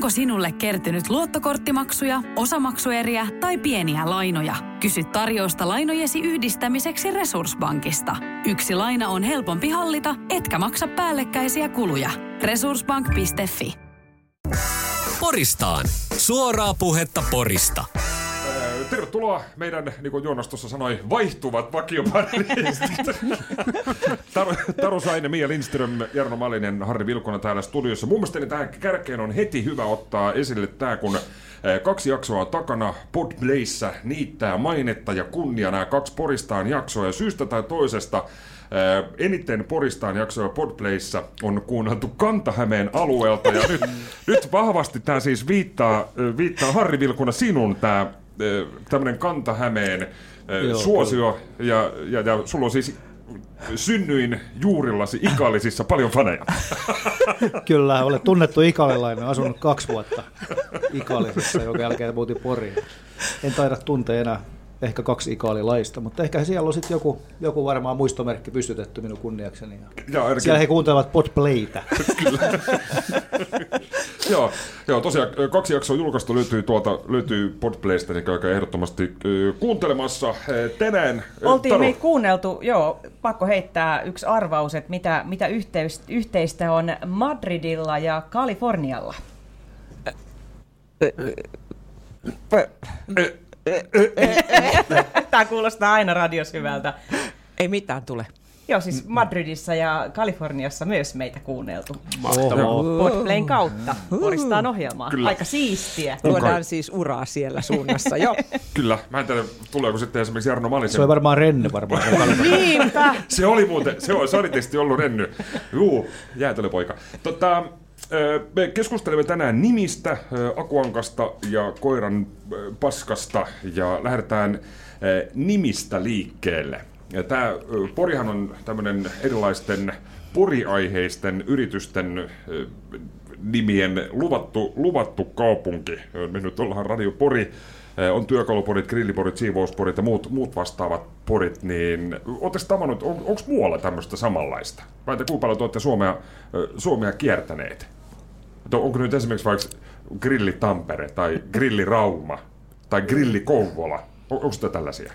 Onko sinulle kertynyt luottokorttimaksuja, osamaksueriä tai pieniä lainoja? Kysy tarjousta lainojesi yhdistämiseksi Resurssbankista. Yksi laina on helpompi hallita, etkä maksa päällekkäisiä kuluja. Resurssbank.fi Poristaan. Suoraa puhetta Porista. Tervetuloa meidän, niin kuin Joonas tuossa sanoi, vaihtuvat vakiopanelistit. Taru, Taru Saine, Mia Lindström, Jarno Malinen, Harri Vilkonen täällä studiossa. Mun mielestä tähän kärkeen on heti hyvä ottaa esille tämä, kun kaksi jaksoa takana Podplayssä niittää mainetta ja kunnia nämä kaksi Poristaan jaksoa. Ja syystä tai toisesta eniten Poristaan jaksoja Podplayssa on kuunneltu Kantahämeen alueelta. Ja nyt, nyt vahvasti tämä siis viittaa, viittaa Harri Vilkuna sinun tämä tämmöinen Kantahämeen Joo, suosio, ja, ja, ja sulla on siis synnyin juurillasi Ikalisissa paljon faneja. Kyllä, olet tunnettu ikalilainen, asunut kaksi vuotta Ikalisissa, jonka jälkeen muutin Poriin. En taida tuntea enää ehkä kaksi ikaalilaista, mutta ehkä siellä on sitten joku, joku varmaan muistomerkki pystytetty minun kunniakseni. Ja ainakin... Siellä he kuuntelevat podplaytä. joo, joo, tosiaan kaksi jaksoa julkaistu löytyy tuolta, löytyy podplaysta, niin käykää ehdottomasti kuuntelemassa. Tänään... Oltiin taro... me kuunneltu, joo, pakko heittää yksi arvaus, että mitä, mitä yhteys, yhteistä on Madridilla ja Kalifornialla. Tämä kuulostaa aina radios hyvältä. Ei mitään tule. Joo, siis Madridissa ja Kaliforniassa myös meitä kuunneltu. Mahtavaa. Podplayn kautta. Poristaan ohjelmaa. Kyllä. Aika siistiä. Luodaan siis uraa siellä suunnassa, jo. Kyllä. Mä en tiedä, tuleeko sitten esimerkiksi Jarno Malisen. Se oli varmaan Renny varmaan. Niinpä. se oli muuten, se, oli, se oli tietysti ollut Renny. Juu, jäätelöpoika. Tota, me keskustelemme tänään nimistä, Akuankasta ja koiran paskasta ja lähdetään nimistä liikkeelle. Tämä Porihan on tämmöinen erilaisten poriaiheisten yritysten nimien luvattu, luvattu kaupunki. Me nyt ollaan Radio Pori, on työkaluporit, grilliporit, siivousporit ja muut, muut vastaavat porit, niin oletteko tavannut, on, onko muualla tämmöistä samanlaista? Vai te kuinka paljon te olette Suomea, Suomea kiertäneet? Onko nyt esimerkiksi vaikka Grilli Tampere tai Grilli Rauma tai Grilli Kouvola? On, onko sitä tällaisia?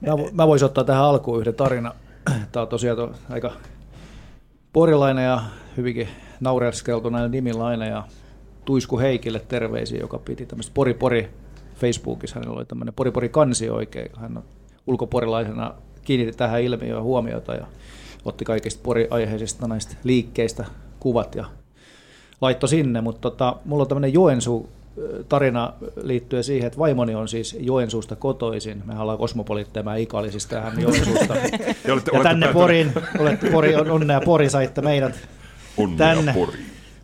Mä, mä voisin ottaa tähän alkuun yhden tarina. Tämä on tosiaan to, aika porilainen ja hyvinkin naureskeltunainen nimilainen ja Tuisku Heikille terveisiä, joka piti tämmöistä Pori-Pori Facebookissa. Hänellä oli tämmöinen Pori-Pori kansi oikein. Hän on ulkoporilaisena kiinnitti tähän ilmiöön huomiota ja otti kaikista poriaiheisista näistä liikkeistä kuvat ja laitto sinne, mutta tota, mulla on tämmöinen Joensuu tarina liittyen siihen, että vaimoni on siis Joensuusta kotoisin. Me ollaan kosmopoliitteja, ikalisista ja hän Joensuusta. ja, olette, ja tänne Porin, olette Pori, on onnea Pori, saitte meidät onnea tänne. Pori.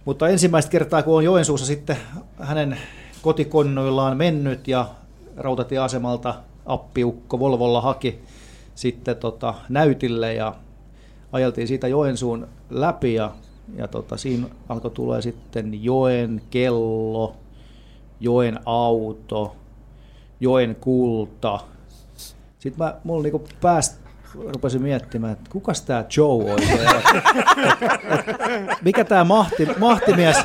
Mutta ensimmäistä kertaa, kun on Joensuussa sitten hänen kotikonnoillaan mennyt ja rautatieasemalta appiukko Volvolla haki sitten tota, näytille ja ajeltiin siitä Joensuun läpi ja ja tota, siinä alkoi tulla sitten joen kello, joen auto, joen kulta. Sitten mä, mulla niinku päästä rupesin miettimään, että kukas tämä Joe oikein Mikä tämä mahti, mahtimies,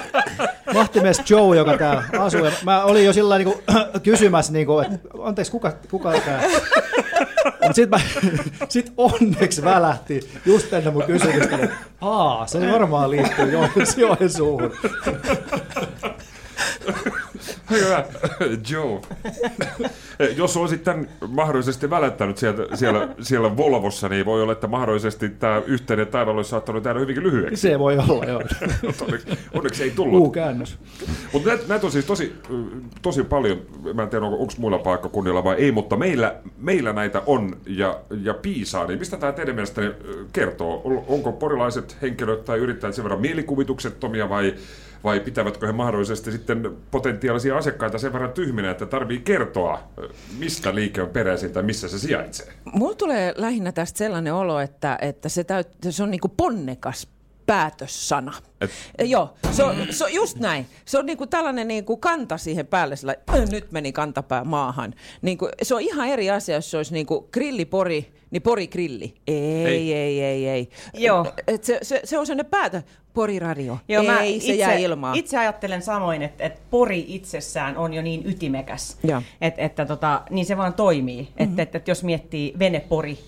mahtimies Joe, joka täällä asuu. Ja mä olin jo sillä niinku, kysymässä, niinku, että anteeksi, kuka, kuka tämä mutta sitten sit onneksi välähti just ennen mun kysymystä, että aa, se varmaan liittyy Joensuuhun. Hyvä, Joe. Jos olisit tämän mahdollisesti välättänyt siellä, siellä, siellä Volvossa, niin voi olla, että mahdollisesti tämä yhteinen taival olisi saattanut jäädä hyvinkin lyhyeksi. Se voi olla, joo. onneksi, onneksi ei tullut. Uu käännös. Mutta näitä, näitä on siis tosi, tosi paljon, mä en tiedä onko, onko muilla paikkakunnilla vai ei, mutta meillä, meillä näitä on ja, ja piisaa. Niin mistä tämä teidän mielestäni kertoo? Onko porilaiset henkilöt tai yrittäjät sen verran mielikuvituksettomia vai vai pitävätkö he mahdollisesti sitten potentiaalisia asiakkaita sen verran tyhminä, että tarvii kertoa, mistä liike on peräisin tai missä se sijaitsee? Mulla tulee lähinnä tästä sellainen olo, että, että se, täyt, se on niin ponnekas päätössana. Et... Joo, se on, se on just näin. Se on niinku tällainen niinku kanta siihen päälle, sillä nyt meni kantapää maahan. Niinku, se on ihan eri asia, jos se olisi niinku grillipori, niin pori grilli. Ei, ei, ei, ei. ei. Joo. Et se, se, se on sellainen päätö, pori radio. Joo, ei, mä se itse, jää ilmaan. Itse ajattelen samoin, että, että pori itsessään on jo niin ytimekäs, Joo. että, että tota, niin se vaan toimii. Mm-hmm. Että, että, että jos miettii venepori,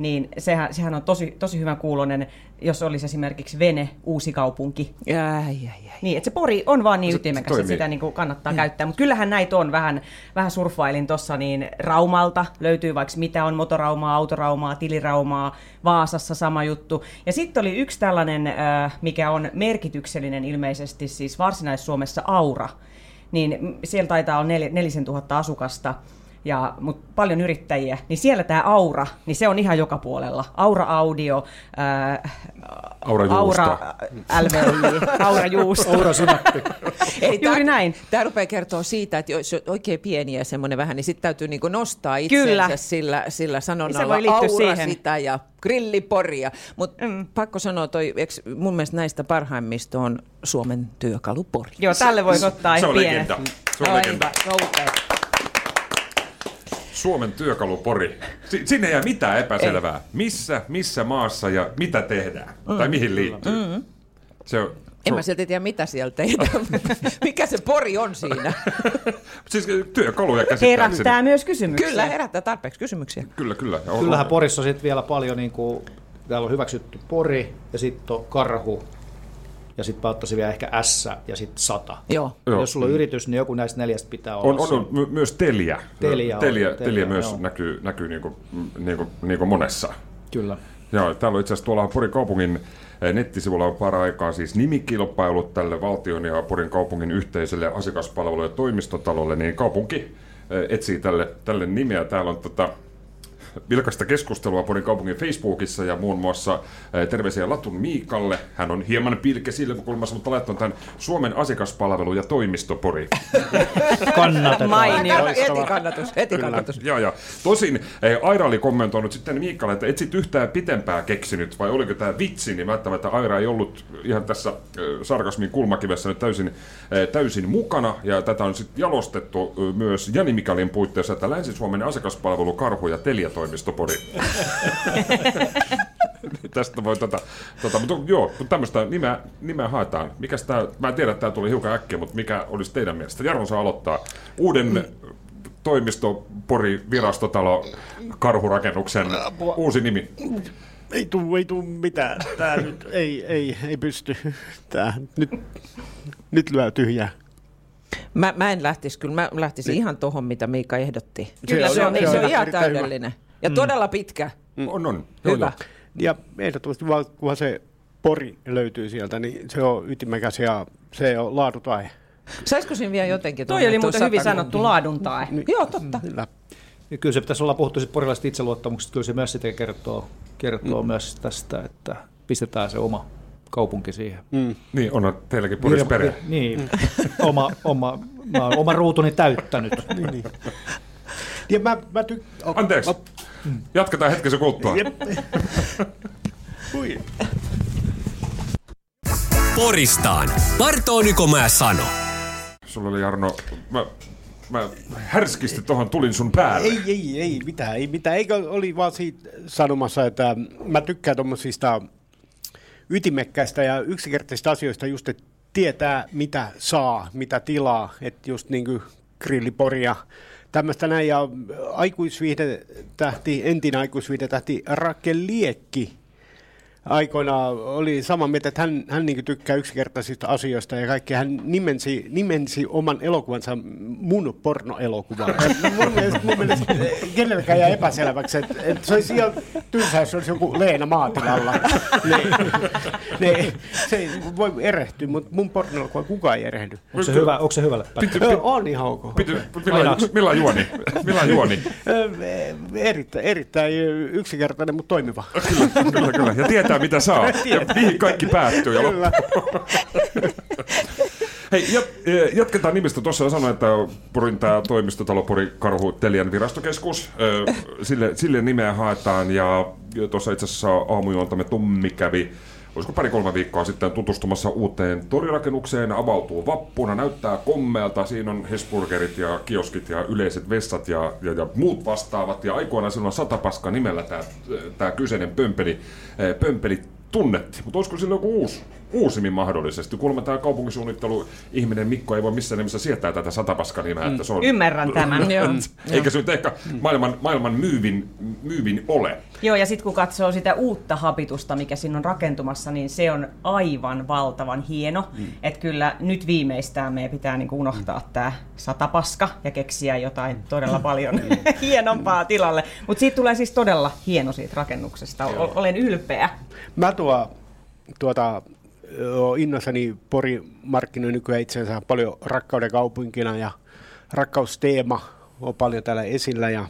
niin sehän, sehän on tosi, tosi hyvän kuulonen, jos olisi esimerkiksi vene, uusi kaupunki. Ai, ai, ai. Niin, että se pori on vaan niin Se ytimekäs, että toimii. sitä niin kuin kannattaa mm. käyttää. Mutta kyllähän näitä on vähän, vähän surffailin tuossa, niin Raumalta löytyy vaikka mitä on motoraumaa, autoraumaa, tiliraumaa, Vaasassa sama juttu. Ja sitten oli yksi tällainen, äh, mikä on merkityksellinen ilmeisesti siis Varsinais-Suomessa Aura. Niin siellä taitaa olla nel, nelisen tuhatta asukasta ja, mutta paljon yrittäjiä, niin siellä tämä Aura, niin se on ihan joka puolella. Aura Audio, ää, Aura Juusto. Aura LVI, Aura Juusto. Oura Synappi. Ei, Juuri näin. Tämä rupeaa kertoa siitä, että jos on oikein pieni ja semmoinen vähän, niin sitten täytyy niinku nostaa itseensä Kyllä. sillä, sillä sanonnalla Se voi liittyä aura siihen. sitä ja grilliporia. Mutta Mm. pakko sanoa, toi, eks, mun mielestä näistä parhaimmista on Suomen työkalupori. Joo, tälle voisi ottaa Se ihan on pienet. legenda. Se on Aivan, legenda. se on upea. Suomen työkalupori. Si- sinne ei jää mitään epäselvää. Missä, missä maassa ja mitä tehdään? Mm. Tai mihin liittyy. Mm. Se on, En mä silti tiedä, mitä sieltä tehdään. Mikä se pori on siinä? siis työkaluja käsittääkseni. Herättää myös kysymyksiä. Kyllä, herättää tarpeeksi kysymyksiä. Kyllä, kyllä. On- Kyllähän Porissa on sitten vielä paljon, niin kuin, täällä on hyväksytty Pori ja sitten on Karhu ja sitten mä ottaisin vielä ehkä S ja sitten Sata. Joo. Joo. Jos sulla on yritys, niin joku näistä neljästä pitää olla. On, on, on my- myös Telia. Telia on, Telia, Telia, Telia myös joo. näkyy, näkyy niin kuin, niin kuin, niin kuin monessa. Kyllä. Joo, täällä on itse asiassa tuolla Porin kaupungin eh, nettisivulla on paraikaa siis nimikilpailut tälle valtion ja Porin kaupungin yhteiselle asiakaspalvelu- ja toimistotalolle, niin kaupunki eh, etsii tälle, tälle nimeä. Täällä on tota, vilkasta keskustelua Porin kaupungin Facebookissa ja muun muassa eh, terveisiä Latun Miikalle. Hän on hieman pilke silmäkulmassa, mutta laittanut tämän Suomen asiakaspalvelu- ja toimistopori. Kannatetaan. Mainio. Heti kannatus, heti kannatus. Joo, ja tosin eh, Aira oli kommentoinut sitten Miikalle, että et sit yhtään pitempää keksinyt, vai oliko tämä vitsi, niin välttämättä Aira ei ollut ihan tässä eh, sarkasmin kulmakivessä nyt täysin, täysin mukana, ja tätä on sitten jalostettu myös Jani Mikalin puitteissa, että Länsi-Suomen asiakaspalvelu, karhu ja Telia-toimistopori. Tästä voi tota, tota mutta joo, mutta tämmöistä nimeä, nimeä haetaan. Mikäs tää, mä en tiedä, että tämä tuli hiukan äkkiä, mutta mikä olisi teidän mielestä? Jarmo saa aloittaa. Uuden toimisto, Pori, virastotalo, karhurakennuksen uusi nimi. Ei tuu, ei tuu mitään. Tää nyt ei, ei, ei pysty. Tää nyt, nyt lyö tyhjää. Mä, mä en lähtisi kyllä, mä lähtisin ihan tuohon, mitä Miika ehdotti. Kyllä on- se on, se se on on ihan erittäin hyvä. Ja todella pitkä. On, on. Joo, Hyvä. joo. Ja ehdottomasti vaan, kunhan se pori löytyy sieltä, niin se on ytimekäs ja se on laadutae. Saisiko siinä vielä jotenkin? Toi oli muuten hyvin satakuntaa? sanottu laadun tae. Joo, totta. Kyllä. Ja kyllä se pitäisi olla puhuttu sit porilaisesta itseluottamuksesta. Kyllä se myös sitten kertoo, kertoo mm. myös tästä, että pistetään se oma kaupunki siihen. Mm. Niin, on teilläkin Poris perhe. Niin, oma, oma, mä oon oma ruutuni täyttänyt. Niin, niin. Ja mä, mä tyk... Anteeksi. Jatketaan hetkisen kuluttua. Jep. Ui. Poristaan. Martooniko mä sano? Sulla oli Jarno, mä, mä härskisti tuohon tulin sun päälle. Ei, ei, ei mitään, ei mitään. Eikö oli vaan siitä sanomassa, että mä tykkään tuommoisista ytimekkäistä ja yksinkertaisista asioista just, että tietää mitä saa, mitä tilaa, että just niin kuin grilliporia, tämmöistä näin. Ja aikuisviihdetähti, entinen aikuisviihdetähti Rakel Liekki aikoina oli sama mieltä, että hän, hän niin tykkää yksinkertaisista asioista ja kaikkea. Hän nimensi, nimensi oman elokuvansa mun pornoelokuvan. Ja mun mielestä, mun mielestä kenellekään jää epäselväksi, että, että se olisi ihan tylsää, jos olisi joku Leena Maatilalla. niin, niin, se ei voi erehtyä, mutta mun pornoelokuva kukaan ei erehdy. Onko se, hyvä, onko se hyvälle päin? Joo, on ihan ok. Pity, millä, millä juoni? Millä juoni? Ö, Erittäin, erittäin yksinkertainen, mutta toimiva. Kyllä, kyllä, kyllä. Ja tietää mitä saa. Ja mihin kaikki päättyy. Ja Kyllä. Hei, eh, jatketaan nimistä. Tuossa sanoin, että Porin tämä toimistotalo Pori Karhu Telian virastokeskus. Ö, Sille, sille nimeä haetaan ja tuossa itse asiassa aamujuontamme Tommi kävi olisiko pari-kolme viikkoa sitten tutustumassa uuteen torirakennukseen, avautuu vappuna, näyttää kommealta, siinä on Hesburgerit ja kioskit ja yleiset vessat ja, ja, ja muut vastaavat, ja aikoinaan silloin Satapaska nimellä tämä, kyseinen pömpeli, pömpeli tunnettiin, mutta olisiko sillä joku uusi, uusimmin mahdollisesti? Kuulemma tämä kaupunkisuunnittelu ihminen Mikko ei voi missään nimessä sietää tätä satapaska nimeä, että se on... Ymmärrän tämän. Joo. Eikä se nyt ehkä maailman, maailman myyvin, myyvin ole. Joo, ja sitten kun katsoo sitä uutta habitusta, mikä siinä on rakentumassa, niin se on aivan valtavan hieno. Mm. Että kyllä nyt viimeistään meidän pitää niinku unohtaa mm. tämä satapaska ja keksiä jotain todella paljon hienompaa tilalle. Mutta siitä tulee siis todella hieno siitä rakennuksesta. O- olen ylpeä. Mä tuo, tuota, innossani Pori markkinoi nykyään itsensä paljon rakkauden kaupunkina ja rakkausteema on paljon täällä esillä ja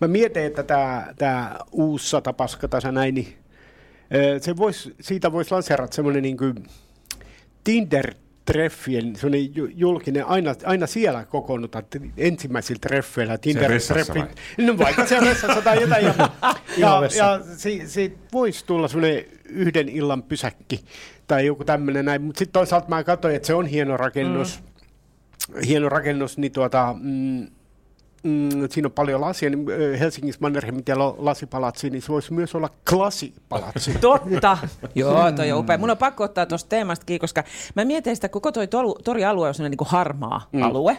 mä mietin, että tämä, tämä uusi satapaska tässä näin, niin se vois, siitä voisi lanseerata semmoinen niin kuin Tinder treffien, semmoinen ju- julkinen, aina, aina siellä kokoonnutaan ensimmäisillä treffeillä. Tinder vessassa treffit. No vaikka siellä vessassa tai jotain. Ja, ja, ja si, siitä voisi tulla semmoinen yhden illan pysäkki tai joku tämmöinen näin. Mutta sitten toisaalta mä katsoin, että se on hieno rakennus. Mm. Hieno rakennus, niin tuota, mm, mm, siinä on paljon lasia, niin Helsingissä Mannerheimin tiellä on lasipalatsi, niin se voisi myös olla klasipalatsi. Totta. Joo, toi on upea. Mun on pakko ottaa tuosta teemasta kiinni, koska mä mietin sitä, koko toi torialue on sellainen niin harmaa mm. alue.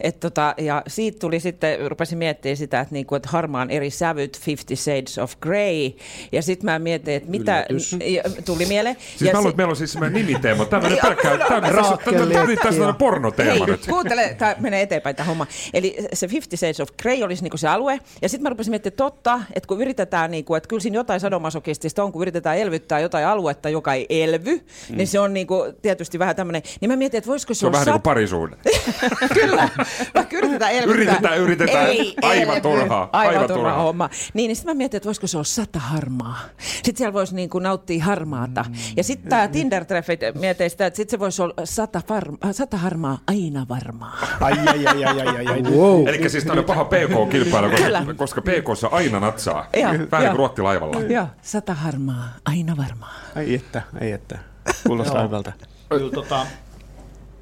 Et tota, ja siitä tuli sitten, rupesin miettimään sitä, että, niinku, että harmaan eri sävyt, Fifty Shades of Grey. Ja sitten mä mietin, että mitä ja, tuli mieleen. Siis ja mä luulen, että meillä on siis semmoinen nimiteema. Tämmöinen pelkkää, tämmöinen, tässä, on pornoteema Hei, nyt. kuuntele, tämä menee eteenpäin tämä homma. Eli se Fifty Shades of Grey olisi niinku se alue. Ja sitten mä rupesin miettimään, että totta, että kun yritetään, niinku, että kyllä siinä jotain sadomasokistista on, kun yritetään elvyttää jotain aluetta, joka ei elvy, mm. niin se on niinku, tietysti vähän tämmöinen. Niin mä mietin, että voisiko se, Se on olla vähän niin kuin sat- parisuhde. Kyllä, vaikka yritetään elvyttää. Yritetään, yritetään. Ei, Aivan elvy. turhaa, Aivan, aivan turhaa turhaa. homma. Niin, niin sitten mä mietin, että voisiko se olla sata harmaa. Sitten siellä voisi niin kuin nauttia harmaata. Ja sitten tämä Tinder-treffit mietin sitä, että sitten se voisi olla sata, farma, sata harmaa aina varmaa. Ai, ai, ai, ai, ai, ai, ai. Wow. Eli siis tämä on paha PK-kilpailu, koska, koska PKssa aina natsaa. Vähän niin joo. kuin ruottilaivalla. Joo, sata harmaa, aina varmaa. Ai että, ai että. Kuulostaa Joo. hyvältä. Kyllä tota,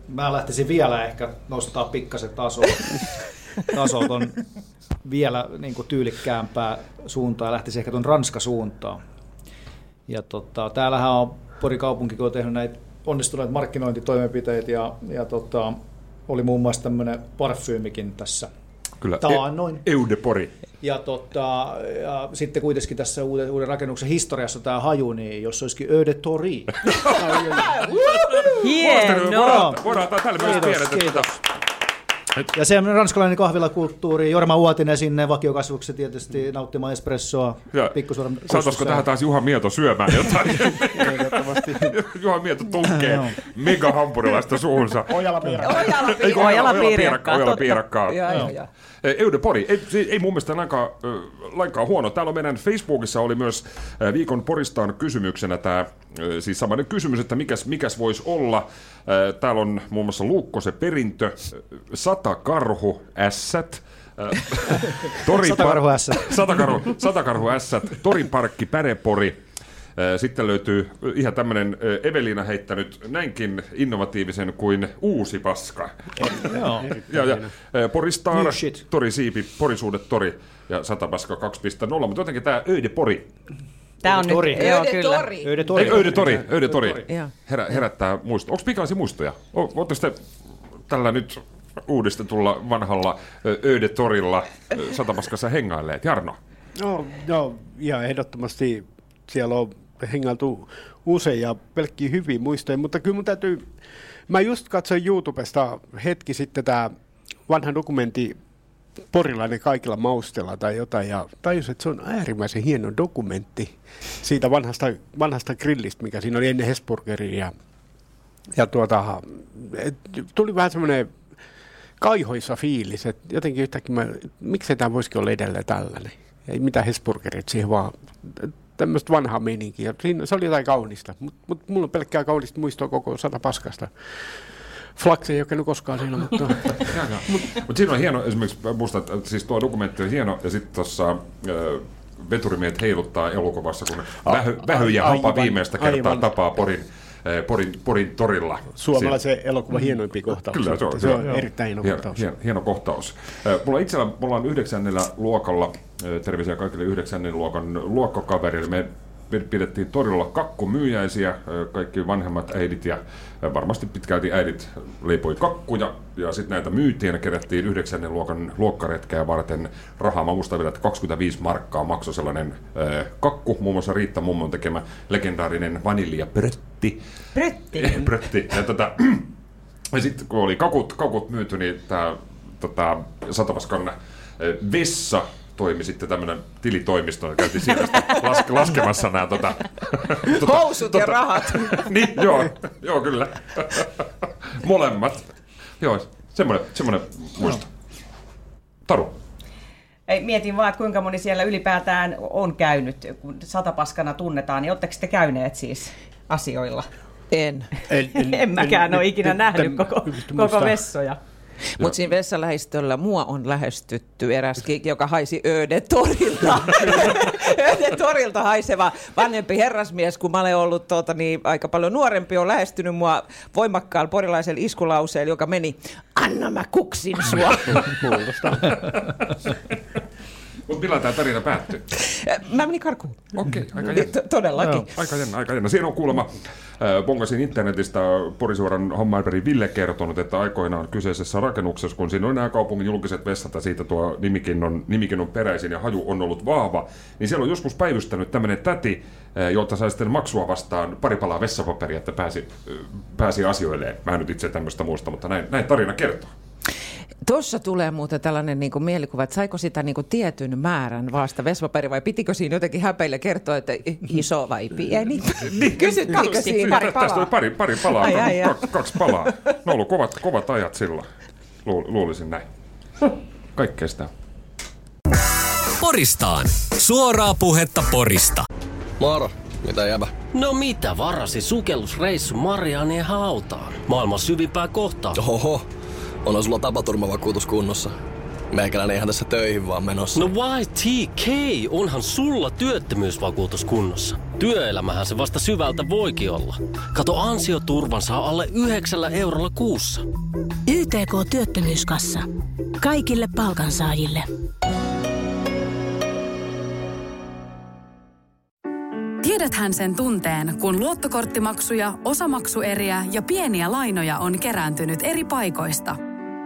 mä lähtisin vielä ehkä nostaa pikkasen tasoa. Tasot on vielä niin kuin tyylikkäämpää suuntaa, lähtisi ehkä tuon Ranska-suuntaan. Ja tota, täällähän on Pori kaupunki, kun on tehnyt näitä onnistuneita markkinointitoimenpiteitä ja, ja tota, oli muun muassa tämmöinen parfyymikin tässä Kyllä. taannoin. E- Eudepori. Ja, tota, ja sitten kuitenkin tässä uuden, uuden rakennuksen historiassa tämä haju, niin jos olisikin Eau de Tori. Hienoa. Voidaan, voidaan täällä myös tiedät, että Ja se ranskalainen kahvilakulttuuri, Jorma Uotinen sinne vakiokasvuksi tietysti nauttimaan espressoa. Pikkusuoran Saataisiko tähän taas Juha Mieto syömään jotain? Juha Mieto tunkee mega hampurilaista suuhunsa. Ojala piirakka. Ei, kun Ojala piirakkaa, Ojala piirakkaa. Joo, joo, joo. Eude Pori, ei, se ei mun mielestä lainkaan, ö, lainkaan huono. Täällä on meidän Facebookissa oli myös viikon Poristaan kysymyksenä tämä, siis samainen kysymys, että mikäs, mikäs voisi olla. Täällä on muun muassa Luukko se perintö, sata karhu, ässät, Satakarhu ässät. Satakarhu, satakarhu ässät, toriparkki, pärepori. Sitten löytyy ihan tämmöinen Evelina heittänyt näinkin innovatiivisen kuin uusi paska. Joo. Ja, ja shit. Tori Siipi, Porisuudet Tori ja Satapaska 2.0, mutta jotenkin tämä Öyde Pori, Tämä on Tori. nyt, joo Öde kyllä. Tori. Öau de ei, Tori. Öyde Tori, Öyde Tori. Herä, herättää muistoja. Onko pikaisia muistoja? Oletteko te tällä nyt uudistetulla vanhalla Öyde Torilla Satapaskassa hengailleet? Jarno? No, no, ja ehdottomasti siellä on hengailtu usein ja pelkkiä hyviä muistoja, mutta kyllä mun täytyy, mä just katsoin YouTubesta hetki sitten tämä vanha dokumentti Porilainen kaikilla maustella tai jotain, ja tajusin, että se on äärimmäisen hieno dokumentti siitä vanhasta, vanhasta grillistä, mikä siinä oli ennen Hesburgeria. Ja, ja tuota, et, tuli vähän semmoinen kaihoissa fiilis, että jotenkin yhtäkkiä mä, miksei tämä voisikin olla edelleen tällainen. Ei mitään Hesburgerit siihen vaan tämmöistä vanhaa meininkiä. Siinä, se oli jotain kaunista, mutta mut mulla on pelkkää kaunista muistoa koko sata paskasta. Flax ei ole koskaan siinä, mutta Mutta siinä on hieno, esimerkiksi mä muistan, että siis tuo dokumentti on hieno, ja sitten tuossa veturimiehet heiluttaa elokuvassa, kun vähy, vähy ja hapa viimeistä kertaa aivan. tapaa Porin, Porin, Porin torilla. Suomalaisen elokuvan hienoimpia kohtauksia. Kyllä, se on, se on joo. erittäin hieno hieno, kohtaus. hieno, hieno kohtaus. Ö, Mulla itsellä, me ollaan yhdeksännellä luokalla, ö, terveisiä kaikille yhdeksännen luokan luokkakaverille. Me pidettiin torilla kakkumyyjäisiä, kaikki vanhemmat äidit ja varmasti pitkälti äidit leipoi kakkuja ja sitten näitä myytiin ja kerättiin yhdeksännen luokan luokkaretkeä varten rahaa. Mä muistan vielä, että 25 markkaa maksoi sellainen kakku, muun muassa Riitta Mummon tekemä legendaarinen vaniljabrötti. Prytti. Brötti. Ja, tota, ja sitten kun oli kakut, kakut myyty, niin tämä tota, Satavaskan eh, vessa toimi sitten tämmöinen tilitoimisto, ja käytiin siellä sitten laske, laskemassa nämä tota, Housut ja rahat. niin, joo, joo, kyllä. Molemmat. Joo, semmoinen, semmoinen muisto. Taru. Ei, mietin vaan, että kuinka moni siellä ylipäätään on käynyt, kun satapaskana tunnetaan, niin oletteko te käyneet siis asioilla? En. En, En mäkään ole ikinä en- nähnyt en- koko, koko vessoja. Mutta siinä vessalähistöllä mua on lähestytty eräskin, joka haisi Öde torilta. Öde torilta haiseva vanhempi herrasmies, kun mä olen ollut tuota, niin, aika paljon nuorempi, on lähestynyt mua voimakkaalla porilaisella iskulauseella, joka meni, anna mä kuksin sua. Kuulostaa. Mutta millä tämä tarina päättyy? mä menin karkuun. Okei, okay, aika jännä. Todellakin. Aika jännä, aika jännä. Siinä on kuulemma, bongasin internetistä Porisuoran Hommailperin Ville kertonut, että aikoinaan kyseisessä rakennuksessa, kun siinä on nämä kaupungin julkiset vessat ja siitä tuo nimikin on, nimikin on peräisin ja haju on ollut vahva, niin siellä on joskus päivystänyt tämmöinen täti, jolta sai sitten maksua vastaan pari palaa vessapaperia, että pääsi, pääsi asioilleen. Mä en nyt itse tämmöistä muista, mutta näin, näin tarina kertoo. Tuossa tulee muuten tällainen niin kuin mielikuva, että saiko sitä niin kuin tietyn määrän vasta vesvaperi vai pitikö siinä jotenkin häpeille kertoa, että iso vai pieni? Kysyttiinkö Kaksi. siinä? Pari Tästä palaa. oli pari, pari palaa, Ai, ai, kaksi, kaksi palaa. Ne on ollut kovat, kovat ajat silloin, Luul, luulisin näin. Kaikkea sitä. Poristaan. Suoraa puhetta Porista. Moro, mitä jäbä? No mitä varasi sukellusreissu Marianien hautaan? Maailman syvimpää kohtaa. Oho, onhan sulla tapaturmavakuutus kunnossa. Meikäläinen ihan tässä töihin vaan menossa. No YTK, onhan sulla työttömyysvakuutus kunnossa. Työelämähän se vasta syvältä voikin olla. Kato ansioturvan saa alle 9 eurolla kuussa. YTK Työttömyyskassa. Kaikille palkansaajille. Tiedäthän sen tunteen, kun luottokorttimaksuja, osamaksueriä ja pieniä lainoja on kerääntynyt eri paikoista.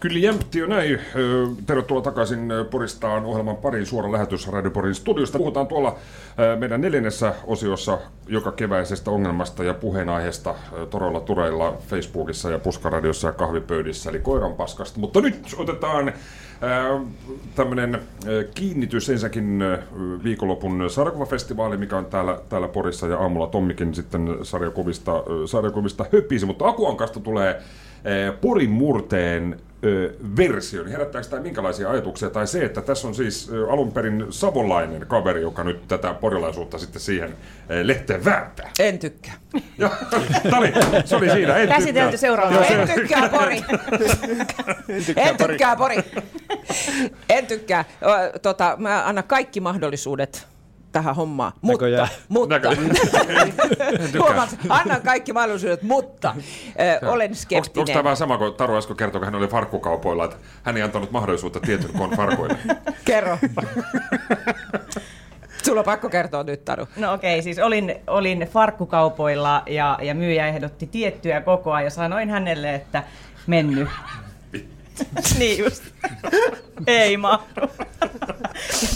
Kyllä jämpti jo näin. Tervetuloa takaisin Poristaan ohjelman parin suora lähetys Radio Porin studiosta. Puhutaan tuolla meidän neljännessä osiossa joka keväisestä ongelmasta ja puheenaiheesta ö, Toroilla Tureilla, Facebookissa ja Puskaradiossa ja kahvipöydissä, eli koiran paskasta. Mutta nyt otetaan tämmöinen kiinnitys ensinnäkin viikonlopun sarjakuvafestivaali, mikä on täällä, täällä Porissa ja aamulla Tommikin sitten sarjakuvista, sarjakuvista höpisi, mutta Akuankasta tulee Porin murteen ö, versio, niin herättääkö tämä minkälaisia ajatuksia? Tai se, että tässä on siis alun perin savolainen kaveri, joka nyt tätä porilaisuutta sitten siihen lehteen vääntää. En tykkää. Ja, tää oli, se oli siinä. En Käsitelty tykkää. seuraava. En tykkää pori. En tykkää pori. En tykkää. Tota, mä annan kaikki mahdollisuudet tähän hommaan. Mutta, Näköjään. mutta Näköjään. Huomaat, annan kaikki mahdollisuudet, mutta ö, olen Onko skeptinen. tämä vähän sama kuin Taru äsken kertoi, kun hän oli farkkukaupoilla, että hän ei antanut mahdollisuutta tietyn koon farkoille. Kerro. Sulla on pakko kertoa nyt, Taru. No okei, okay, siis olin, olin farkkukaupoilla ja, ja myyjä ehdotti tiettyä kokoa ja sanoin hänelle, että menny. niin just. Ei mahdu.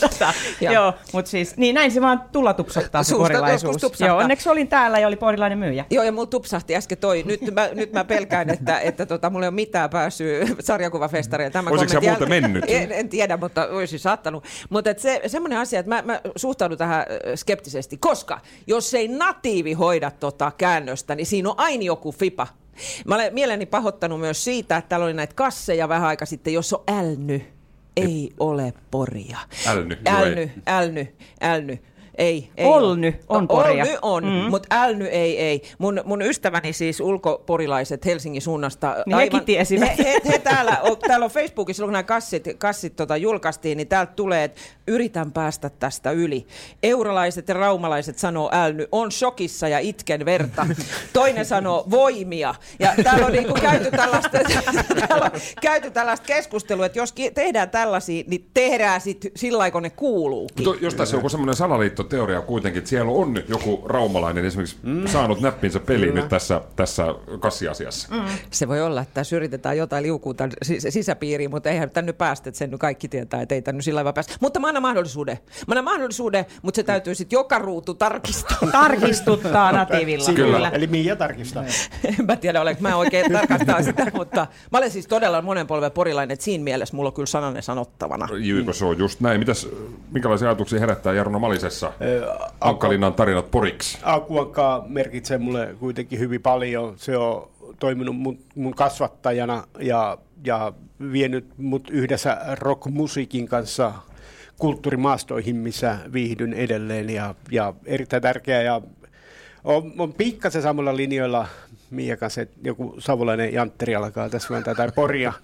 tota, Joo. joo, mutta siis, niin näin se vaan tulla tupsahtaa se Suusta porilaisuus. joskus tupsahtaa. Joo, onneksi olin täällä ja oli porilainen myyjä. Joo, ja mulla tupsahti äsken toi. Nyt mä, nyt mä pelkään, että, että tota, mulla ei ole mitään pääsyä sarjakuvafestareille. Tämä Olisiko muuten jälkeen- mennyt? En, en tiedä, mutta olisi saattanut. Mutta se, semmoinen asia, että mä, mä suhtaudun tähän ö, skeptisesti, koska jos ei natiivi hoida tota käännöstä, niin siinä on aina joku fipa. Mä olen mieleni pahoittanut myös siitä, että täällä oli näitä kasseja vähän aika sitten, jos on älny ei ole poria. Älny, Älny, ei. älny, älny. Ei, ei Olny ole. on No, poria. Olny on, mm. mutta älny ei, ei. Mun, mun ystäväni siis ulkoporilaiset Helsingin suunnasta. Niin hekin tiesivät. He, he, he täällä, on, täällä on Facebookissa, kun nämä kassit, kassit tota, julkaistiin, niin täältä tulee, että yritän päästä tästä yli. Eurolaiset ja raumalaiset sanoo älny, on shokissa ja itken verta. Toinen sanoo voimia. Ja täällä on niinku käyty tällaista, täällä on käyty tällaista keskustelua, että jos tehdään tällaisia, niin tehdään sit sillä lailla, kun ne kuuluukin. Mutta jos tässä on joku semmoinen salaliittoteoria kuitenkin, että siellä on joku raumalainen esimerkiksi mm. saanut näppinsä peliin nyt tässä, tässä kassiasiassa. Mm. Se voi olla, että tässä yritetään jotain sis- sisäpiiriin, mutta eihän tänne päästä, että sen nyt kaikki tietää, että ei tänne sillä lailla päästä. Mutta mä annan mahdollisuuden. Mä annan mahdollisuuden, mutta se täytyy sitten joka ruutu tarkistaa. Tarkistuttaa natiivilla. Kyllä. Eli Mia tarkistaa. en mä tiedä, olenko mä oikein tarkastaa sitä, mutta mä olen siis todella monen polven porilainen, että siinä mielessä mulla on kyllä sananen sanottavana. Jyykö se on just näin. Mitäs, minkälaisia ajatuksia herättää Jarno Malisessa Ankkalinnan tarinat poriksi? Akuankka merkitsee mulle kuitenkin hyvin paljon. Se on toiminut mun, mun kasvattajana ja, ja vienyt mut yhdessä rockmusiikin kanssa kulttuurimaastoihin, missä viihdyn edelleen ja, ja erittäin tärkeä ja on, on pikkasen samalla linjoilla Mia kanssa, että joku savolainen jantteri alkaa tässä vääntää tai poria.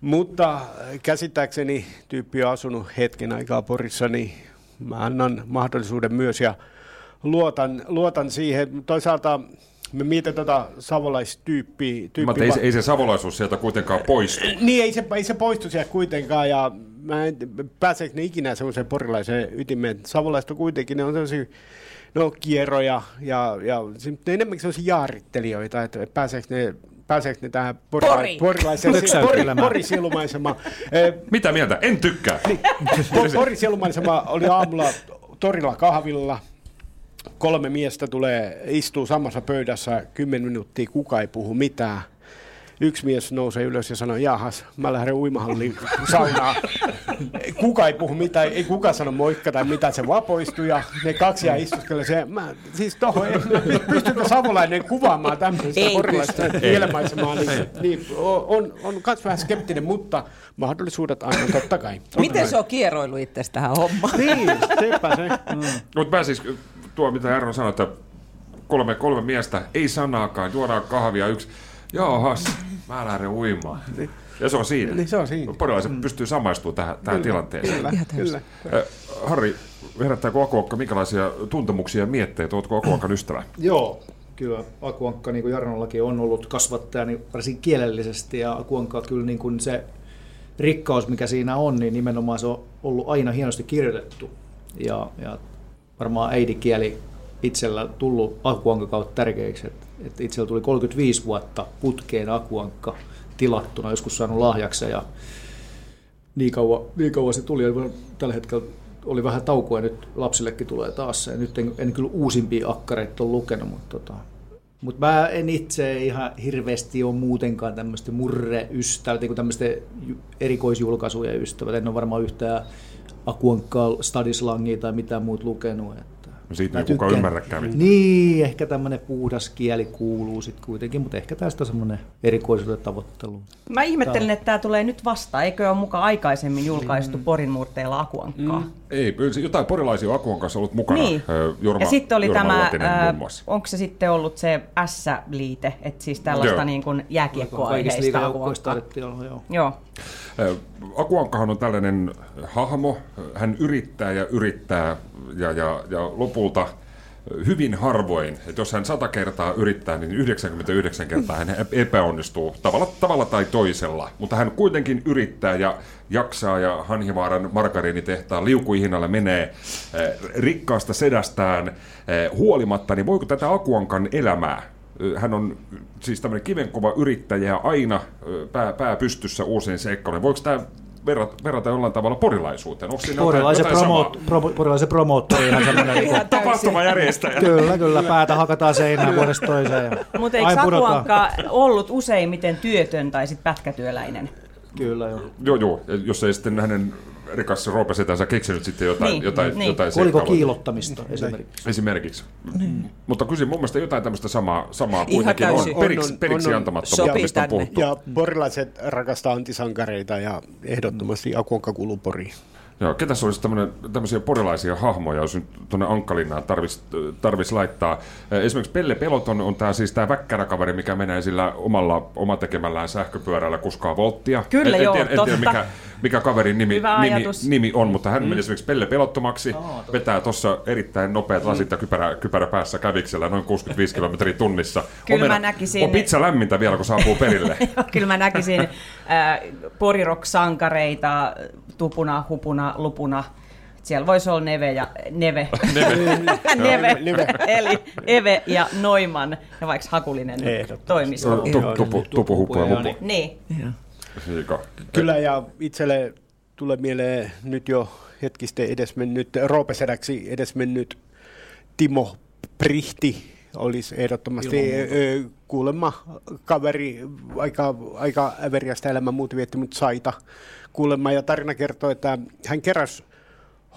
Mutta käsittääkseni tyyppi on asunut hetken aikaa Porissa, niin mä annan mahdollisuuden myös ja luotan, luotan siihen. Toisaalta me mietin tuota savolaistyyppiä. Tyyppi ei, se- ei se savolaisuus sieltä kuitenkaan poistu. niin, ei se, ei se poistu sieltä kuitenkaan, ja mä en pääseekö ne ikinä semmoiseen porilaiseen ytimeen. Savolaiset on kuitenkin, ne on sellaisia no, kierroja, ja, ja enemmänkin sellaisia jaarittelijoita, että pääseekö ne Pääseekö ne tähän porila- Pori. porilaiseen pori, porisielumaisema? Eh, Mitä mieltä? En tykkää. Po- Porisielumaisema oli aamulla torilla kahvilla. Kolme miestä tulee, istuu samassa pöydässä, kymmenen minuuttia, kuka ei puhu mitään. Yksi mies nousee ylös ja sanoo, jahas, mä lähden uimahalliin saunaan. Kuka ei puhu mitään, ei kuka sano moikka tai mitä, se vaan poistui ja ne kaksi jää istuskelee. Se, mä, siis tohon, en- pystyykö savolainen kuvaamaan tämmöistä porilaista ilmaisemaa, niin, niin on, on myös vähän skeptinen, mutta mahdollisuudet aina totta kai. Miten se on kieroilu itse tähän hommaan? Niin, sepä se. Mm. Mutta mä siis, tuo mitä Jarno sanoi, että kolme, kolme miestä, ei sanaakaan, juodaan kahvia yksi. Jaahas, mä lähden uimaan. Ja se on siinä. Niin se on siinä. Porilaiset mm. pystyy samaistumaan tähän, tähän tilanteeseen. Kyllä, kyllä. Äh, Harri, herättääkö Akuankka minkälaisia tuntemuksia ja mietteitä? Oletko Akuankan ystävä? Joo, kyllä Akuankka, niin kuin Jarnollakin, on ollut kasvattaja niin varsin kielellisesti ja Akuankka kyllä niin kuin se rikkaus, mikä siinä on, niin nimenomaan se on ollut aina hienosti kirjoitettu. Ja, ja varmaan äidinkieli itsellä tullut Akuankka kautta tärkeäksi, että, että itsellä tuli 35 vuotta putkeen Akuankka tilattuna, joskus saanut lahjaksi ja niin kauan, niin kauan se tuli. ja Tällä hetkellä oli vähän taukoa ja nyt lapsillekin tulee taas se. Nyt en, en kyllä uusimpia akkareita ole lukenut, mutta, tota, mutta mä en itse ihan hirveästi ole muutenkaan tämmöistä murre-ystävät, niin tämmöistä ju- erikoisjulkaisuja ystävät. En ole varmaan yhtään Akuankkaa, Stadislangia tai mitään muuta lukenut. Että Siitä ei kukaan tykkään- ymmärräkään mitään. Niin, ehkä tämmöinen puhdas kieli kuuluu sitten kuitenkin, mutta ehkä tästä on semmoinen erikoisuuden tavoittelu. Mä ihmettelen, että tämä tulee nyt vasta. Eikö ole mukaan aikaisemmin julkaistu Porin murteella Akuankkaa? Mm. Ei, jotain porilaisia on Akuan kanssa ollut mukana. Niin. Jorma, ja sitten oli Jorma tämä, muassa. onko se sitten ollut se S-liite, että siis tällaista Joo. niin kuin Kaikista jääkiekkoaiheista liigajoukkoista Akuankkaa. taidettiin olla, joo. Joo. Akuankkahan on tällainen hahmo. Hän yrittää ja yrittää ja, ja, ja lopulta hyvin harvoin, että jos hän sata kertaa yrittää, niin 99 kertaa hän epäonnistuu tavalla, tavalla tai toisella. Mutta hän kuitenkin yrittää ja jaksaa ja Hanhivaaran margariinitehtaan liukuihinalle menee eh, rikkaasta sedästään eh, huolimatta, niin voiko tätä Akuankan elämää Ö, hän on siis tämmöinen kivenkova yrittäjä ja aina pää, pää pystyssä uusiin seikkailuihin. Voiko tämä verrata, verrata jollain tavalla porilaisuuteen? Onko siinä Porilaisen, jotain, jotain promo, pro, porilaisen promoottori ihan semmoinen. niin kuin- Tapahtumajärjestäjä. Kyllä, kyllä. Päätä hakataan seinään vuodesta toiseen. Ja Mutta eikö ollut useimmiten työtön tai sitten pätkätyöläinen? Kyllä, joo. Joo, joo. Ja Jos ei sitten hänen rikas Roope Setänsä keksinyt sitten jotain, Niin, jotain, niin. jotain Oliko seikkailua. kiilottamista esimerkiksi? Esimerkiksi. Mutta kyllä mun mielestä jotain tämmöistä samaa, samaa Ihan kuitenkin on. täysin. Periksi, On, on, periksi on, on. antamattomuutta, on puhuttu. Ja porilaiset rakastaa antisankareita ja ehdottomasti Akuankka kuuluu Poriin. Joo, ketäs olisi tämmönen, tämmöisiä porilaisia hahmoja, jos nyt tuonne Ankkalinnaan tarvis, tarvis laittaa. Esimerkiksi Pelle Peloton on tää siis tää väkkäräkaveri, mikä menee sillä omalla omatekemällään sähköpyörällä kuskaa volttia. Kyllä en, en joo, tiedä, en tiedä totta. mikä, mikä kaverin nimi, nimi, nimi on, mutta hän meni esimerkiksi Pelle Pelottomaksi, vetää tuossa erittäin nopeat lasit ja kypärä, kypärä päässä käviksellä noin 65 kilometriä tunnissa. Kyllä on, mä näkisin- On pizza lämmintä vielä, kun saapuu perille. Kyllä mä näkisin äh, porirock-sankareita tupuna, hupuna, lupuna. Siellä voisi olla Neve ja Neve. Neve. Neve. Eli Eve ja Noiman. Ja vaikka Hakulinen. Tu- tupu, tupu, huppu ja mupu. Niin. Kyllä, ja itselle tulee mieleen nyt jo hetki sitten edesmennyt, Roopesedäksi edesmennyt Timo Prihti olisi ehdottomasti ö, kuulemma kaveri, aika, aika äveriästä elämän muuten vietti, mutta saita kuulemma. Ja tarina kertoo, että hän keräsi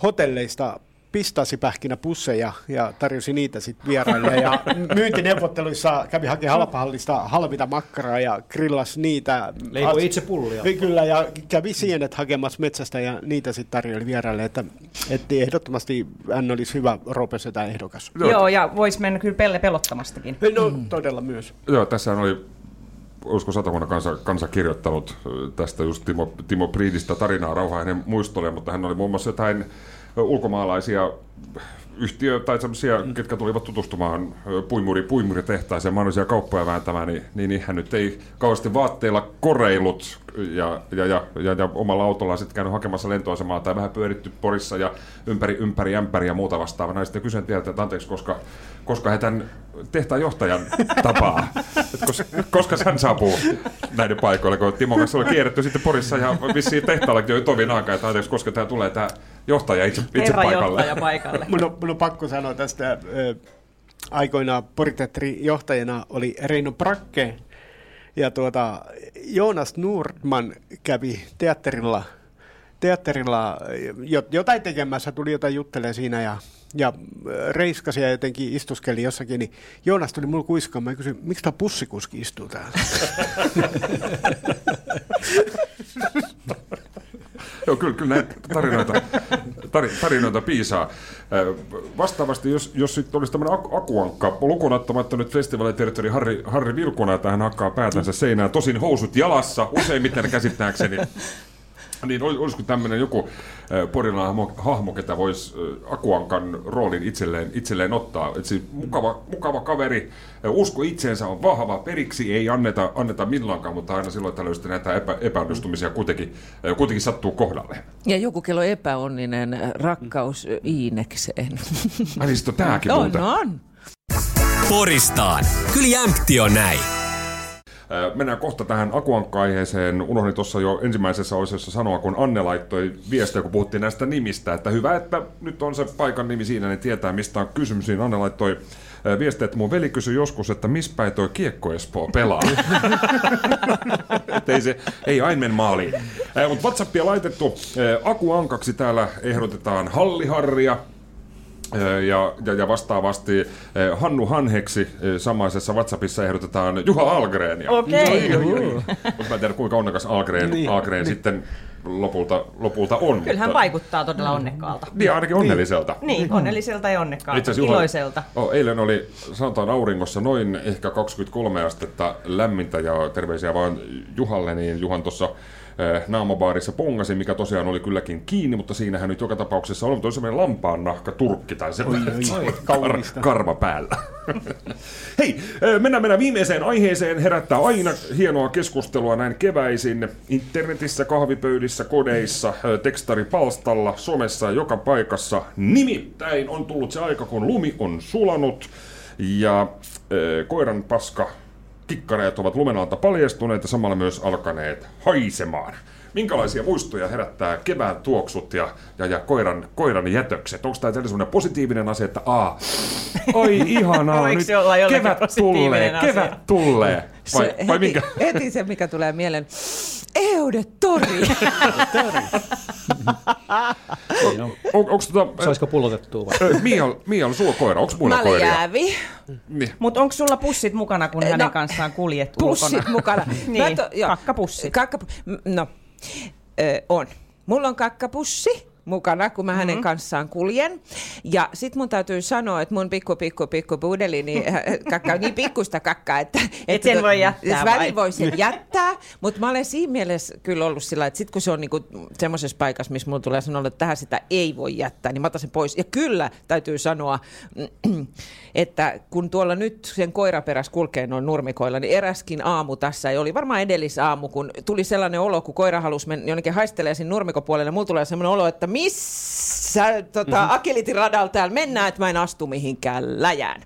hotelleista pistasipähkinä pusseja ja tarjosi niitä sitten vieraille. Ja myyntineuvotteluissa kävi hakemaan halpahallista halvita makkaraa ja grillas niitä. Leipoi itse pullia. Niin Kyllä, ja kävi sienet hakemassa metsästä ja niitä sitten tarjoili vieraille, että, että ehdottomasti hän olisi hyvä Roopesetä ehdokas. Joo. ja voisi mennä kyllä Pelle pelottamastakin. No, todella myös. Joo, tässä oli, olisiko Satakunnan kansa, kansa kirjoittanut tästä just Timo, Timo Priidistä tarinaa rauhaa hänen muistolle, mutta hän oli muun muassa jotain ulkomaalaisia yhtiö tai sellaisia, mm. ketkä tulivat tutustumaan puimuri, puimuritehtaaseen mahdollisia kauppoja vääntämään, niin, niin, niin hän nyt ei kauheasti vaatteilla koreilut ja, ja, ja, ja, ja omalla autollaan sitten käynyt hakemassa lentoasemaa tai vähän pyöritty Porissa ja ympäri, ympäri ämpäri ja muuta vastaavaa. Sitten kysyn teiltä, että anteeksi, koska, koska he tämän tehtaan johtajan tapaa, koska, koska hän saapuu näiden paikoille, kun Timo kanssa oli kierretty sitten Porissa ja vissiin tehtaallakin jo tovin aikaa, että anteeksi, koska tämä tulee tämä johtaja itse, itse Herra paikalle. johtaja paikalle. Mun on, mun on pakko sanoa tästä, aikoinaan Poriteatterin johtajana oli Reino Prakke, ja tuota, Joonas Nordman kävi teatterilla, teatterilla jo- jotain tekemässä, tuli jotain juttelee siinä ja, ja reiskasi ja jotenkin istuskeli jossakin, niin Joonas tuli mulle kuiskaamaan. Ja kysyi, miksi tämä pussikuski istuu täällä? Joo, kyllä, kyllä näitä tarinoita, tari, tarinoita piisaa. Vastaavasti, jos, jos sitten olisi tämmöinen aku, akuankka, lukunottamatta nyt festivaaliterritori Harri, Harri Vilkuna, että hän hakkaa päätänsä seinään, tosin housut jalassa, useimmiten käsittääkseni, niin ol- olisiko tämmöinen joku ö, porilainen hahmo, hahmo, ketä voisi Akuankan roolin itselleen, itselleen ottaa. Et siis mukava, mukava kaveri, usko itseensä on vahva, periksi ei anneta, anneta milloinkaan, mutta aina silloin tällöin sitten näitä epä, epäonnistumisia kuitenkin, kuitenkin sattuu kohdalle. Ja joku kello epäonninen äh, rakkaus äh, Iinekseen. Ai niin, sitten on tääkin on, muuten. on. Poristaan. Kyllä jämpti on näin. Mennään kohta tähän akuankka-aiheeseen. Unohdin tuossa jo ensimmäisessä osiossa sanoa, kun Anne laittoi viestiä, kun puhuttiin näistä nimistä, että hyvä, että nyt on se paikan nimi siinä, niin tietää, mistä on kysymys. Niin Anne laittoi viestiä, että mun veli kysyi joskus, että missä päin toi Kiekko Espoo pelaa. Ei se, ei aimen maaliin. Mutta WhatsAppia laitettu. Akuankaksi täällä ehdotetaan Halliharria, Ja, ja, ja vastaavasti Hannu Hanheksi samaisessa WhatsAppissa ehdotetaan Juha Algreenia. Okei. Mutta mä en tiedä kuinka onnekas Algren, niin, Algren niin. sitten lopulta, lopulta on. Kyllä hän mutta, vaikuttaa todella onnekkaalta. Niin, ainakin onnelliselta. Niin, onnelliselta ja onnekkaalta. Itse asiassa Iloiselta. Oh, eilen oli, sanotaan auringossa, noin ehkä 23 astetta lämmintä ja terveisiä vaan Juhalle, niin Juhan tuossa naamabaarissa pongasi, mikä tosiaan oli kylläkin kiinni, mutta siinähän nyt joka tapauksessa oli toi semmoinen lampaan nahka turkki tai semmoinen kar, karva päällä. Hei, eh, mennään, mennään viimeiseen aiheeseen. Herättää aina hienoa keskustelua näin keväisin. Internetissä, kahvipöydissä, kodeissa, eh, tekstaripalstalla, somessa ja joka paikassa. Nimittäin on tullut se aika, kun lumi on sulanut ja eh, koiran paska kikkareet ovat lumen alta paljastuneet ja samalla myös alkaneet haisemaan. Minkälaisia muistoja herättää kevään tuoksut ja, ja, ja koiran, koiran jätökset? Onko tämä sellainen positiivinen asia, että aa, oi ihanaa, nyt kevät tulee, asia? kevät tulee. Vai, Se vai heti, minkä? heti se, mikä tulee mieleen. Eudetori! On, onko tota... Saisiko pullotettua vai? Mia, Mia on sulla koira, onko muilla koiria? Maljäävi. Niin. Mutta onko sulla pussit mukana, kun No, hänen kanssaan kuljet Pussit ulkona? mukana. niin, Mä to- kakkapussit. Kakkapu- m- no, ö, on. Mulla on kakkapussi mukana, kun mä hänen Mhm. kanssaan kuljen. Ja sit mun täytyy sanoa, että mun pikku, pikku, pikku pudeli, niin äh, kakka on niin pikkuista kakkaa, että... että sen to- voi jättää vai? Välillä voi sen jättää, mutta mä olen siinä mielessä kyllä ollut sillä, että sit kun se on niinku semmoisessa paikassa, missä mulla tulee sanoa, että tähän sitä ei voi jättää, niin mä otan sen pois. Ja kyllä täytyy sanoa, että kun tuolla nyt sen koiraperäs kulkee noin nurmikoilla, niin eräskin aamu tässä, ja oli varmaan edellisaamu, kun tuli sellainen olo, kun koira halusi mennä jonnekin haistelee sinne nurmikopuolelle, mulla tulee sellainen olo, että missä tota, mm-hmm. agility-radalla täällä mennään, että mä en astu mihinkään läjään.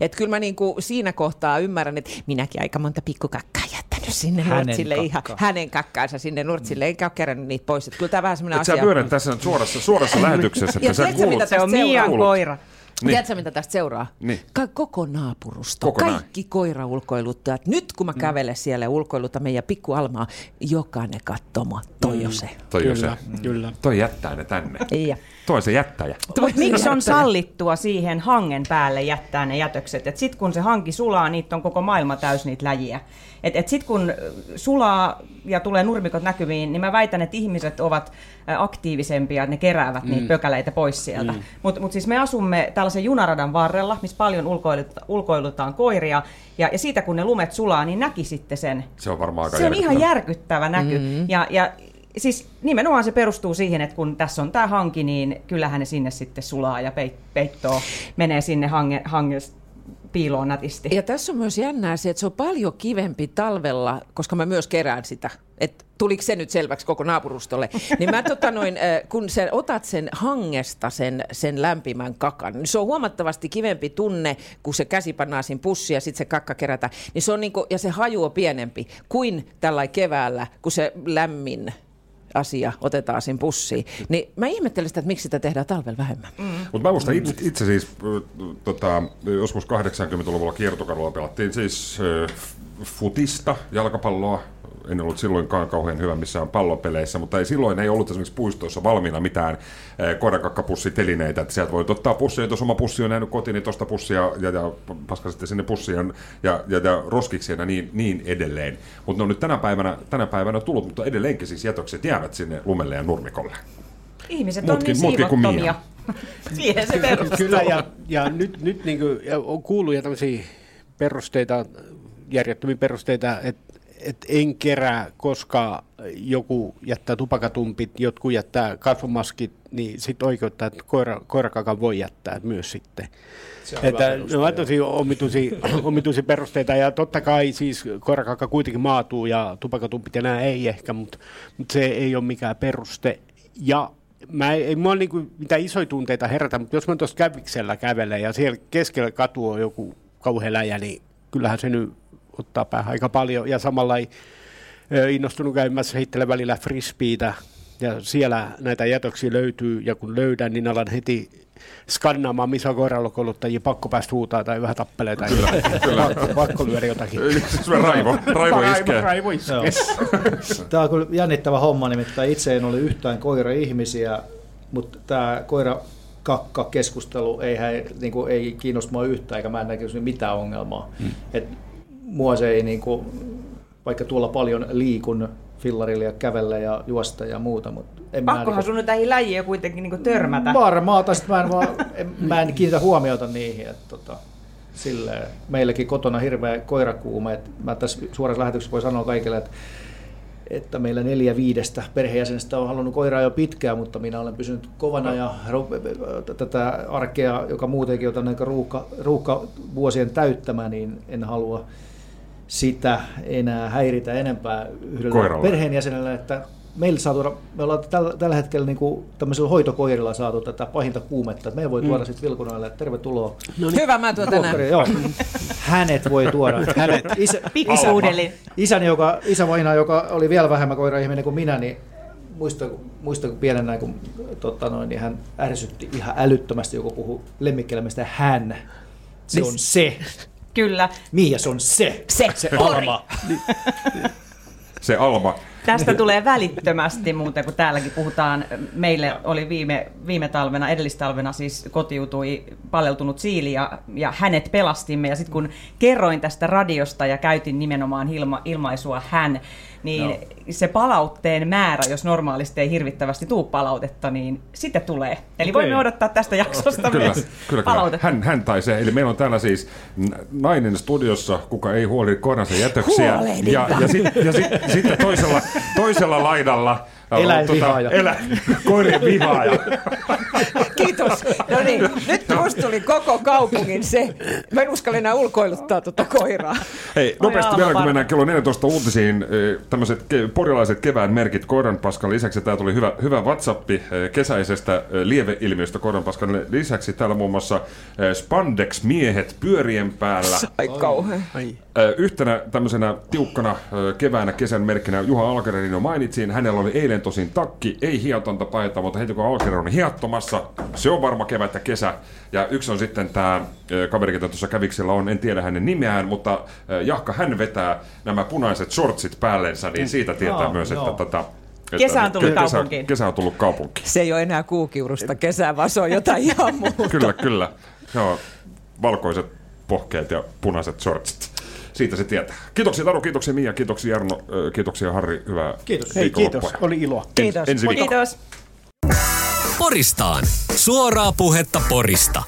Että kyllä mä niinku siinä kohtaa ymmärrän, että minäkin aika monta pikkukakkaa jättänyt sinne Hänen nurtsille ihan, kakkaa. hänen kakkaansa sinne nurtsille, enkä ole kerännyt niitä pois. Että kyllä tämä vähän semmoinen Et sä asia. pyörät tässä suorassa, suorassa lähetyksessä, Ja että sä kuulut... mitä Se on Mian koira. Niin. Tiedätkö, mitä tästä seuraa? Niin. Ka- koko naapurusto, Koko kaikki koiraulkoiluttajat. Nyt kun mä Mm. kävelen siellä ja ulkoilutan meidän pikku Almaa, jokainen kattoma, toi Mm. on se. Toi on se. Kyllä, kyllä. Toi jättää ne tänne. Ja. Toi se jättäjä. Mutta miksi on sallittua siihen hangen päälle jättää ne jätökset? Et sit kun se hanki sulaa, niitä on koko maailma täys niitä läjiä. Et, et sit kun sulaa ja tulee nurmikot näkyviin, niin mä väitän, että ihmiset ovat aktiivisempia, että ne keräävät mm. niitä pökäleitä pois sieltä. Mm. Mutta mut siis me asumme tällaisen junaradan varrella, missä paljon ulkoiluta, ulkoilutaan koiria, ja, ja siitä kun ne lumet sulaa, niin näki sitten sen. Se on varmaan aika Se on ihan järkyttävää. järkyttävä näky. Mm. Ja, ja siis nimenomaan se perustuu siihen, että kun tässä on tämä hanki, niin kyllähän ne sinne sitten sulaa ja peit- peittoo, menee sinne hange, hanges piiloon nätisti. ja tässä on myös jännää se, että se on paljon kivempi talvella, koska mä myös kerään sitä. Et tuliko se nyt selväksi koko naapurustolle? Niin mä tota noin, kun sä otat sen hangesta sen, sen lämpimän kakan, niin se on huomattavasti kivempi tunne, kun se käsi pannaan siinä pussiin ja sitten se kakka kerätä. Niin se on niinku, ja se haju on pienempi kuin tällä keväällä, kun se lämmin asia otetaan siinä pussiin. Niin mä ihmettelen sitä, että miksi sitä tehdään talvella vähemmän. Mm. Mutta mä muistan itse, itse siis, äh, tota, joskus 80-luvulla kiertokadulla pelattiin siis äh, futista, jalkapalloa. En ollut silloinkaan kauhean hyvä missään pallopeleissä, mutta ei silloin ei ollut esimerkiksi puistoissa valmiina mitään äh, koirakakkapussitelineitä, että sieltä voit ottaa pussia, jos oma pussi on jäänyt kotiin, niin tuosta pussia ja, ja paska sitten sinne pussiin ja, ja, ja roskiksi ja niin, niin edelleen. Mutta ne on nyt tänä päivänä, tänä päivänä tullut, mutta edelleenkin siis jätökset jäävät sinne lumelle ja nurmikolle. Ihmiset Mutkin- on niin siivottomia. Mia. Siihen se perustuu. Kyllä, ja, ja nyt, nyt niin kuin, ja on kuullut ja tämmöisiä perusteita, järjettömiä perusteita, että et en kerää, koska joku jättää tupakatumpit, jotkut jättää kasvomaskit, niin sitten oikeuttaa, että koira, koirakakan voi jättää myös sitten. Se on hyvä Että ne on tosi omituisia, omituisia perusteita ja totta kai siis koirakakka kuitenkin maatuu ja tupakatumpit ja nämä ei ehkä, mutta, mutta se ei ole mikään peruste. Ja mä ei, ei mua niinku mitään isoja tunteita herätä, mutta jos mä tuossa käviksellä kävelen ja siellä keskellä katua on joku kauhean läjä, niin kyllähän se nyt ottaa päähän aika paljon. Ja samalla ei innostunut käymässä heittele välillä frisbeitä ja siellä näitä jätöksiä löytyy ja kun löydän, niin alan heti skannaamaan, missä on koiralokouluttajia, pakko päästä huutaa tai vähän tappelee tai Kyllä, kyllä. Pakko, pakko lyödä jotakin. Se on raivo, raivo iskee. Raivo iskee. Joo. Tämä on kyllä jännittävä homma, nimittäin itse en ole yhtään koira-ihmisiä, mutta tämä koira kakka keskustelu ei, niin kuin, ei kiinnosta mua yhtään, eikä mä en näkisi mitään ongelmaa. Mm. Et mua se ei, niin kuin, vaikka tuolla paljon liikun fillarilla ja kävellä ja juosta ja muuta, mutta en mä Pakkohan niin sun nyt näihin läjiä kuitenkin niin törmätä. Varmaan, tai mä en, vaan, en, mä en kiinnitä huomiota niihin. Että, tota, silleen, meilläkin kotona hirveä koirakuume. Että mä tässä suorassa lähetyksessä voi sanoa kaikille, että, että meillä neljä viidestä perheenjäsenestä on halunnut koiraa jo pitkään, mutta minä olen pysynyt kovana ja tätä arkea, joka muutenkin on aika ruuhka, ruuhka vuosien täyttämä, niin en halua sitä enää häiritä enempää yhdellä Koiralla. perheenjäsenellä, että meillä saa tuoda, me ollaan tällä, tällä hetkellä niin kuin tämmöisellä hoitokoirilla saatu tätä pahinta kuumetta, että meidän voi tuoda mm. sitten Vilkunoille, että tervetuloa. No niin. Hyvä, mä tuon tänään. Joo. Hänet voi tuoda. Hänet. Isä, Pikkupuudeli. isäni, joka, isävaina, joka oli vielä vähemmän koira-ihminen kuin minä, niin muista, muista kun pienenä, kun tota noin, niin hän ärsytti ihan älyttömästi, joku puhuu lemmikkielämästä hän. Se on se. Kyllä. Miia, se on se. Se, se. Alma. Se Alma. Tästä tulee välittömästi muuten, kun täälläkin puhutaan. Meille oli viime, viime talvena, edellistalvena siis kotiutui paleltunut siili ja, ja hänet pelastimme. Ja sitten kun kerroin tästä radiosta ja käytin nimenomaan ilma, ilmaisua hän, niin no. se palautteen määrä, jos normaalisti ei hirvittävästi tuu palautetta, niin sitten tulee. Eli Okei. voimme odottaa tästä jaksosta Kyllä, myös kyllä, kyllä. palautetta. Hän, hän tai se. Eli meillä on täällä siis nainen studiossa, kuka ei huoli koiransa jätöksiä. Huolehdita. Ja, ja, sit, ja sit, sitten toisella, toisella laidalla Eläinvihaaja. elä, koirien vihaaja. Kiitos. No niin, nyt musta tuli koko kaupungin se. Mä en uskalla enää ulkoiluttaa tuota koiraa. Hei, nopeasti vielä kun mennään kello 14 uutisiin, eh, tämmöiset ke- porilaiset kevään merkit koiranpaskan lisäksi. Tää tuli hyvä, hyvä WhatsApp eh, kesäisestä eh, lieveilmiöstä koiranpaskan lisäksi. Täällä muun muassa eh, spandex-miehet pyörien päällä. Ai kauhean. Ai. Yhtenä tämmöisenä tiukkana keväänä kesän merkkinä Juha Alkerenin jo mainitsin. Hänellä oli eilen tosin takki, ei hietonta paita, mutta heti kun Alkerer on hiattomassa, se on varma kevät ja kesä. Ja yksi on sitten tämä kaveri, ketä tuossa käviksellä on, en tiedä hänen nimeään, mutta Jahka hän vetää nämä punaiset shortsit päällensä, niin siitä tietää Joo, myös, että joo. tota, että Kesä on tullut kesä, kaupunkiin. Kesä on tullut kaupunkiin. Se ei ole enää kuukiurusta kesää, vaan se on jotain ihan muuta. Kyllä, kyllä. Joo, valkoiset pohkeet ja punaiset shortsit. Siitä se tietää. Kiitoksia Taru, kiitoksia Mia, kiitoksia Jarno, kiitoksia Harri, hyvää Kiitos. Hei, kiitos. Oli ilo. Kiitos. Ensi viikolla. Kiitos. Poristaan. Suoraa puhetta Porista.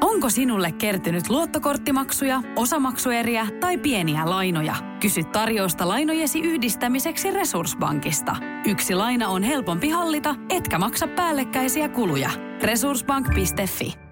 Onko sinulle kertynyt luottokorttimaksuja, osamaksueriä tai pieniä lainoja? Kysy tarjousta lainojesi yhdistämiseksi Resurssbankista. Yksi laina on helpompi hallita, etkä maksa päällekkäisiä kuluja. Resurssbank.fi